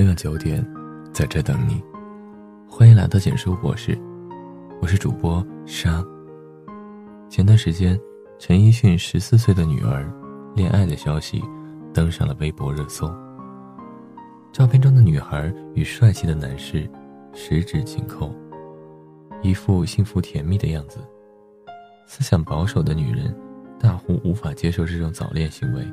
每晚九点，在这等你。欢迎来到简书博士，我是主播沙。前段时间，陈奕迅十四岁的女儿恋爱的消息登上了微博热搜。照片中的女孩与帅气的男士十指紧扣，一副幸福甜蜜的样子。思想保守的女人大呼无法接受这种早恋行为，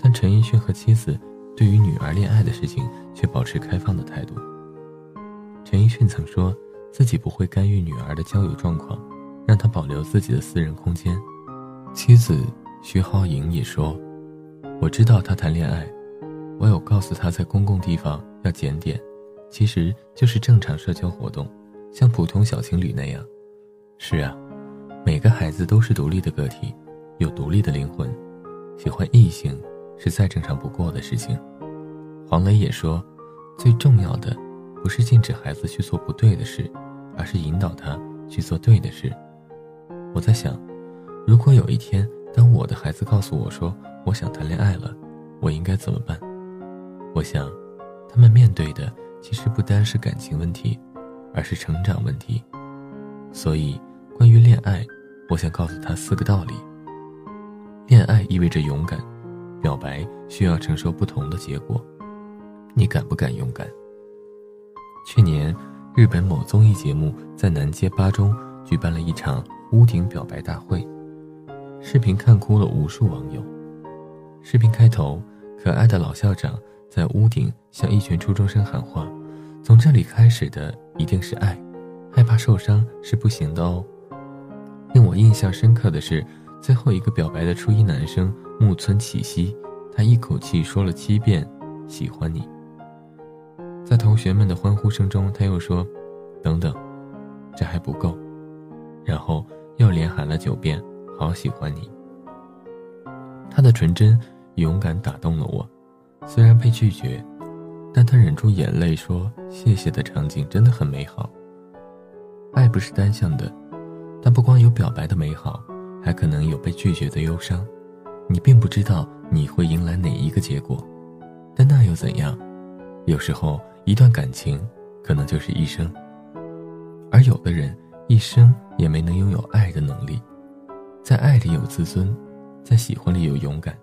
但陈奕迅和妻子。对于女儿恋爱的事情，却保持开放的态度。陈奕迅曾说自己不会干预女儿的交友状况，让她保留自己的私人空间。妻子徐浩莹也说：“我知道他谈恋爱，我有告诉他在公共地方要检点，其实就是正常社交活动，像普通小情侣那样。”是啊，每个孩子都是独立的个体，有独立的灵魂，喜欢异性。是再正常不过的事情。黄磊也说，最重要的不是禁止孩子去做不对的事，而是引导他去做对的事。我在想，如果有一天，当我的孩子告诉我说我想谈恋爱了，我应该怎么办？我想，他们面对的其实不单是感情问题，而是成长问题。所以，关于恋爱，我想告诉他四个道理：恋爱意味着勇敢。表白需要承受不同的结果，你敢不敢勇敢？去年，日本某综艺节目在南街八中举办了一场屋顶表白大会，视频看哭了无数网友。视频开头，可爱的老校长在屋顶向一群初中生喊话：“从这里开始的一定是爱，害怕受伤是不行的哦。”令我印象深刻的是。最后一个表白的初一男生木村启希，他一口气说了七遍“喜欢你”。在同学们的欢呼声中，他又说：“等等，这还不够。”然后又连喊了九遍“好喜欢你”。他的纯真、勇敢打动了我。虽然被拒绝，但他忍住眼泪说“谢谢”的场景真的很美好。爱不是单向的，但不光有表白的美好。还可能有被拒绝的忧伤，你并不知道你会迎来哪一个结果，但那又怎样？有时候一段感情可能就是一生，而有的人一生也没能拥有爱的能力。在爱里有自尊，在喜欢里有勇敢，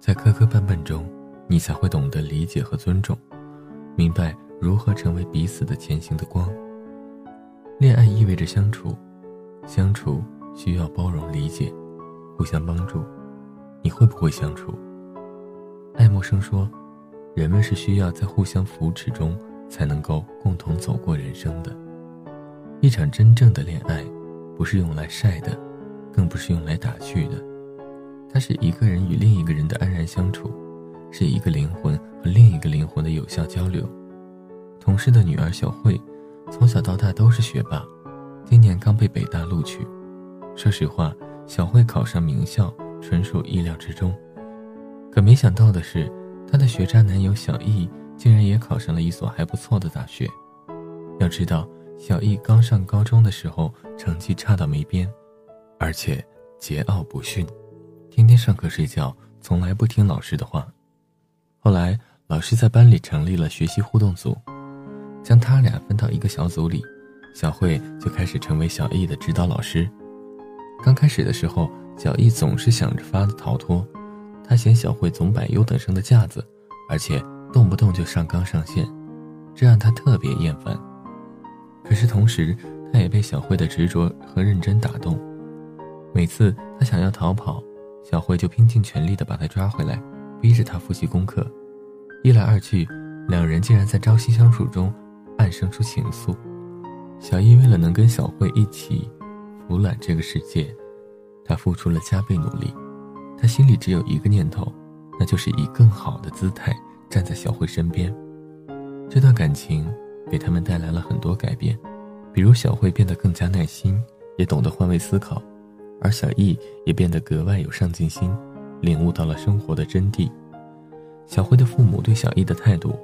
在磕磕绊绊中，你才会懂得理解和尊重，明白如何成为彼此的前行的光。恋爱意味着相处，相处。需要包容、理解，互相帮助。你会不会相处？爱默生说：“人们是需要在互相扶持中才能够共同走过人生的。一场真正的恋爱，不是用来晒的，更不是用来打趣的。它是一个人与另一个人的安然相处，是一个灵魂和另一个灵魂的有效交流。”同事的女儿小慧，从小到大都是学霸，今年刚被北大录取。说实话，小慧考上名校纯属意料之中，可没想到的是，她的学渣男友小易竟然也考上了一所还不错的大学。要知道，小易刚上高中的时候成绩差到没边，而且桀骜不驯，天天上课睡觉，从来不听老师的话。后来，老师在班里成立了学习互动组，将他俩分到一个小组里，小慧就开始成为小易的指导老师。刚开始的时候，小易总是想着法子逃脱，他嫌小慧总摆优等生的架子，而且动不动就上纲上线，这让他特别厌烦。可是同时，他也被小慧的执着和认真打动。每次他想要逃跑，小慧就拼尽全力的把他抓回来，逼着他复习功课。一来二去，两人竟然在朝夕相处中暗生出情愫。小易为了能跟小慧一起。俯览这个世界，他付出了加倍努力。他心里只有一个念头，那就是以更好的姿态站在小慧身边。这段感情给他们带来了很多改变，比如小慧变得更加耐心，也懂得换位思考，而小易也变得格外有上进心，领悟到了生活的真谛。小慧的父母对小易的态度，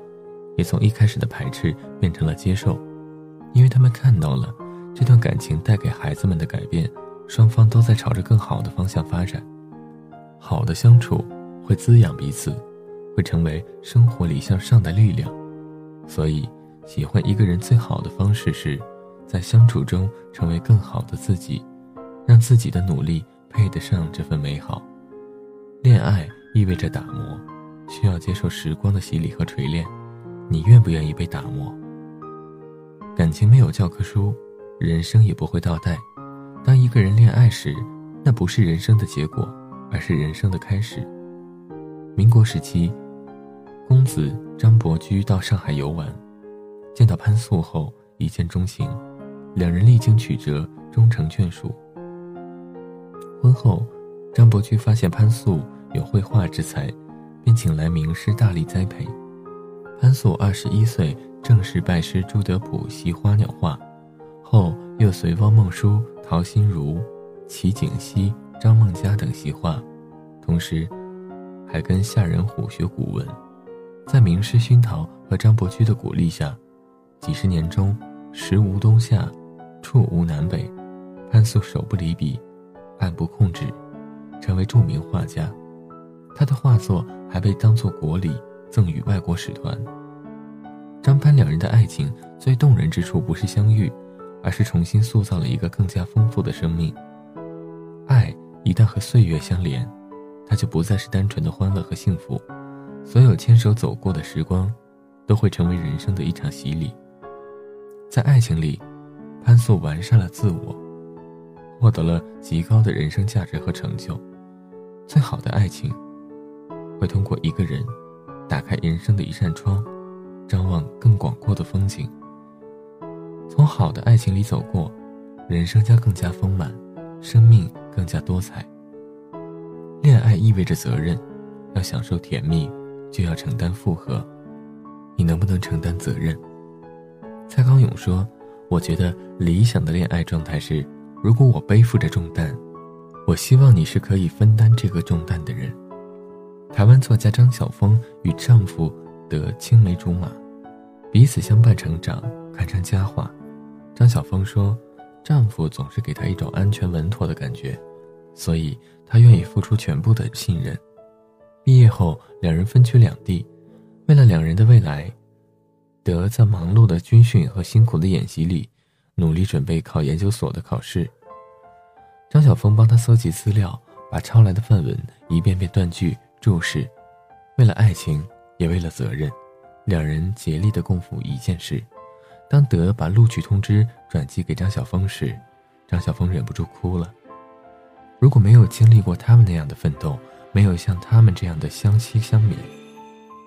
也从一开始的排斥变成了接受，因为他们看到了。这段感情带给孩子们的改变，双方都在朝着更好的方向发展。好的相处会滋养彼此，会成为生活里向上的力量。所以，喜欢一个人最好的方式是，在相处中成为更好的自己，让自己的努力配得上这份美好。恋爱意味着打磨，需要接受时光的洗礼和锤炼。你愿不愿意被打磨？感情没有教科书，人生也不会倒带。当一个人恋爱时，那不是人生的结果，而是人生的开始。民国时期，公子张伯驹到上海游玩，见到潘素后一见钟情，两人历经曲折，终成眷属。婚后，张伯驹发现潘素有绘画之才，便请来名师大力栽培。潘素二十一岁正式拜师朱德普习花鸟画，后又随汪孟舒、陶心如、齐景熙、张梦佳等习画，同时还跟夏仁虎学古文。在名师熏陶和张伯驹的鼓励下，几十年中，时无冬夏，处无南北，潘素手不离笔，按不控制，成为著名画家。他的画作还被当作国礼。赠予外国使团。张潘两人的爱情最动人之处，不是相遇，而是重新塑造了一个更加丰富的生命。爱一旦和岁月相连，它就不再是单纯的欢乐和幸福。所有牵手走过的时光，都会成为人生的一场洗礼。在爱情里，潘素完善了自我，获得了极高的人生价值和成就。最好的爱情，会通过一个人。打开人生的一扇窗，张望更广阔的风景。好的爱情里走过，人生将更加丰满，生命更加多彩。恋爱意味着责任，要享受甜蜜，就要承担负荷。你能不能承担责任？蔡康永说：“我觉得理想的恋爱状态是，如果我背负着重担，我希望你是可以分担这个重担的人。”台湾作家张晓峰与丈夫得青梅竹马，彼此相伴成长，堪称佳话。张晓峰说，丈夫总是给她一种安全稳妥的感觉，所以她愿意付出全部的信任。毕业后，两人分居两地，为了两人的未来，德在忙碌的军训和辛苦的演习里，努力准备考研究所的考试。张晓峰帮他搜集资料，把抄来的范文一遍遍断句。注释，为了爱情，也为了责任，两人竭力的共赴一件事。当德把录取通知转寄给张晓峰时，张晓峰忍不住哭了。如果没有经历过他们那样的奋斗，没有像他们这样的相惜相勉，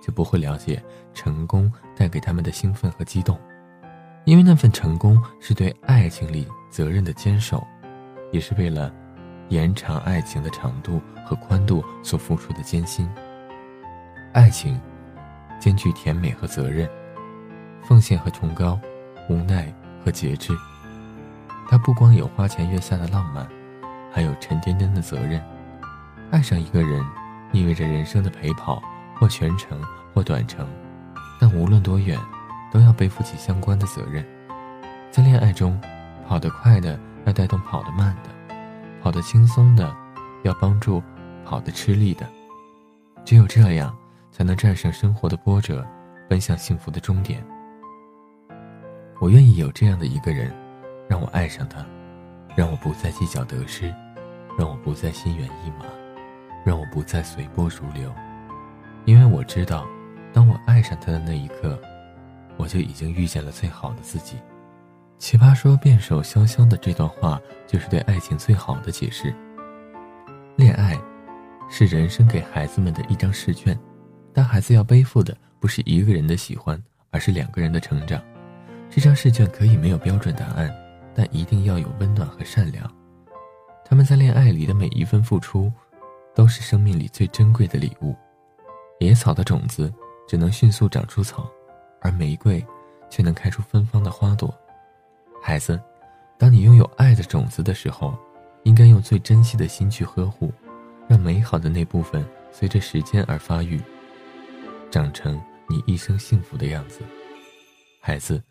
就不会了解成功带给他们的兴奋和激动。因为那份成功是对爱情里责任的坚守，也是为了。延长爱情的长度和宽度所付出的艰辛。爱情兼具甜美和责任，奉献和崇高，无奈和节制。它不光有花前月下的浪漫，还有沉甸甸的责任。爱上一个人，意味着人生的陪跑，或全程，或短程，但无论多远，都要背负起相关的责任。在恋爱中，跑得快的要带动跑得慢的。跑得轻松的，要帮助跑得吃力的，只有这样，才能战胜生活的波折，奔向幸福的终点。我愿意有这样的一个人，让我爱上他，让我不再计较得失，让我不再心猿意马，让我不再随波逐流，因为我知道，当我爱上他的那一刻，我就已经遇见了最好的自己。奇葩说辩手潇潇的这段话，就是对爱情最好的解释。恋爱，是人生给孩子们的一张试卷，但孩子要背负的不是一个人的喜欢，而是两个人的成长。这张试卷可以没有标准答案，但一定要有温暖和善良。他们在恋爱里的每一份付出，都是生命里最珍贵的礼物。野草的种子只能迅速长出草，而玫瑰，却能开出芬芳的花朵。孩子，当你拥有爱的种子的时候，应该用最珍惜的心去呵护，让美好的那部分随着时间而发育，长成你一生幸福的样子。孩子，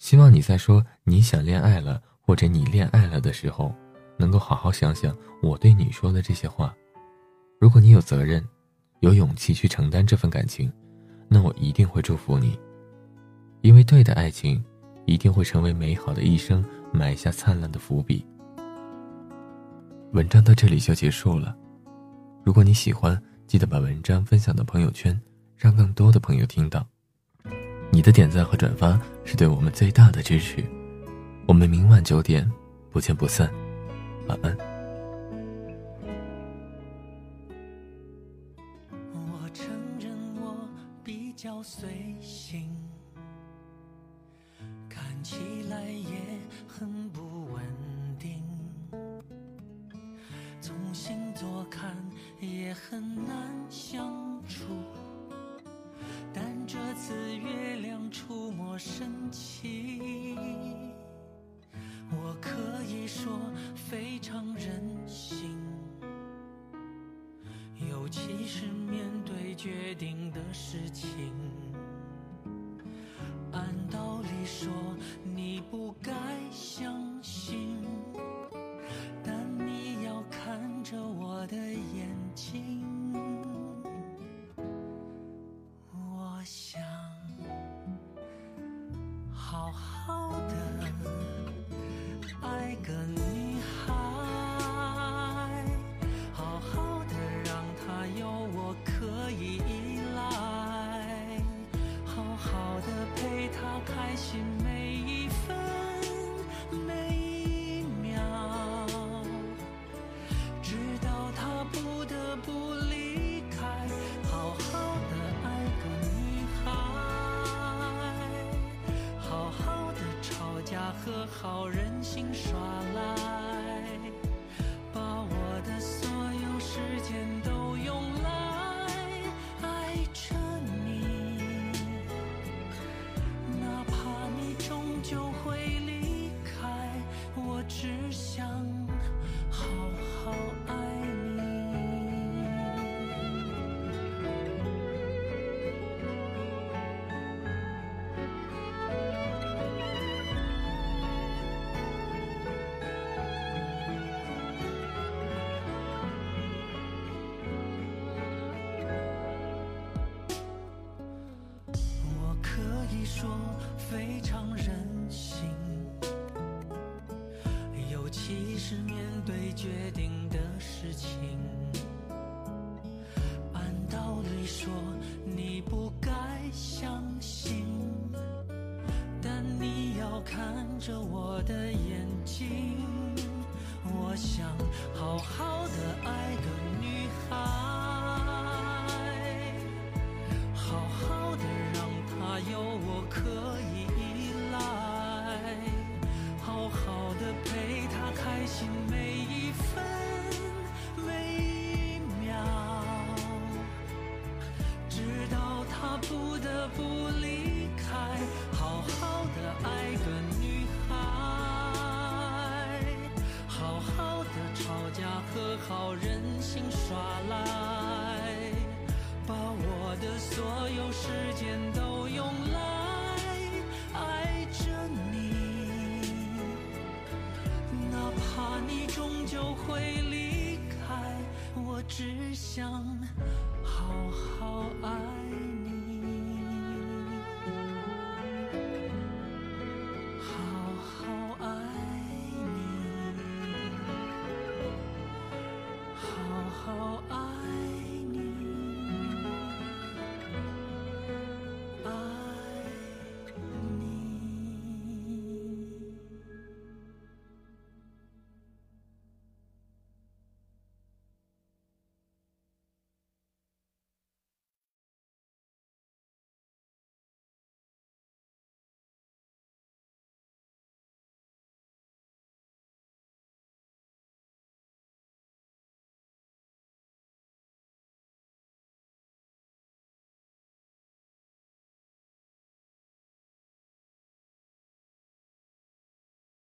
希望你在说你想恋爱了或者你恋爱了的时候，能够好好想想我对你说的这些话。如果你有责任，有勇气去承担这份感情，那我一定会祝福你。因为对的爱情，一定会成为美好的一生埋下灿烂的伏笔。文章到这里就结束了。如果你喜欢，记得把文章分享到朋友圈，让更多的朋友听到。你的点赞和转发是对我们最大的支持。我们明晚九点不见不散。晚安。我承认我比较随性，看起来也很不稳定。从星座看也很难相决定的事情。按道理说看着我的眼睛。我想好好的爱个女孩，好好的让她有我可以依赖，好好的陪她开心每一分时间都用来爱着你，哪怕你终究会离开，我只想好好爱你，好好爱你，好好爱。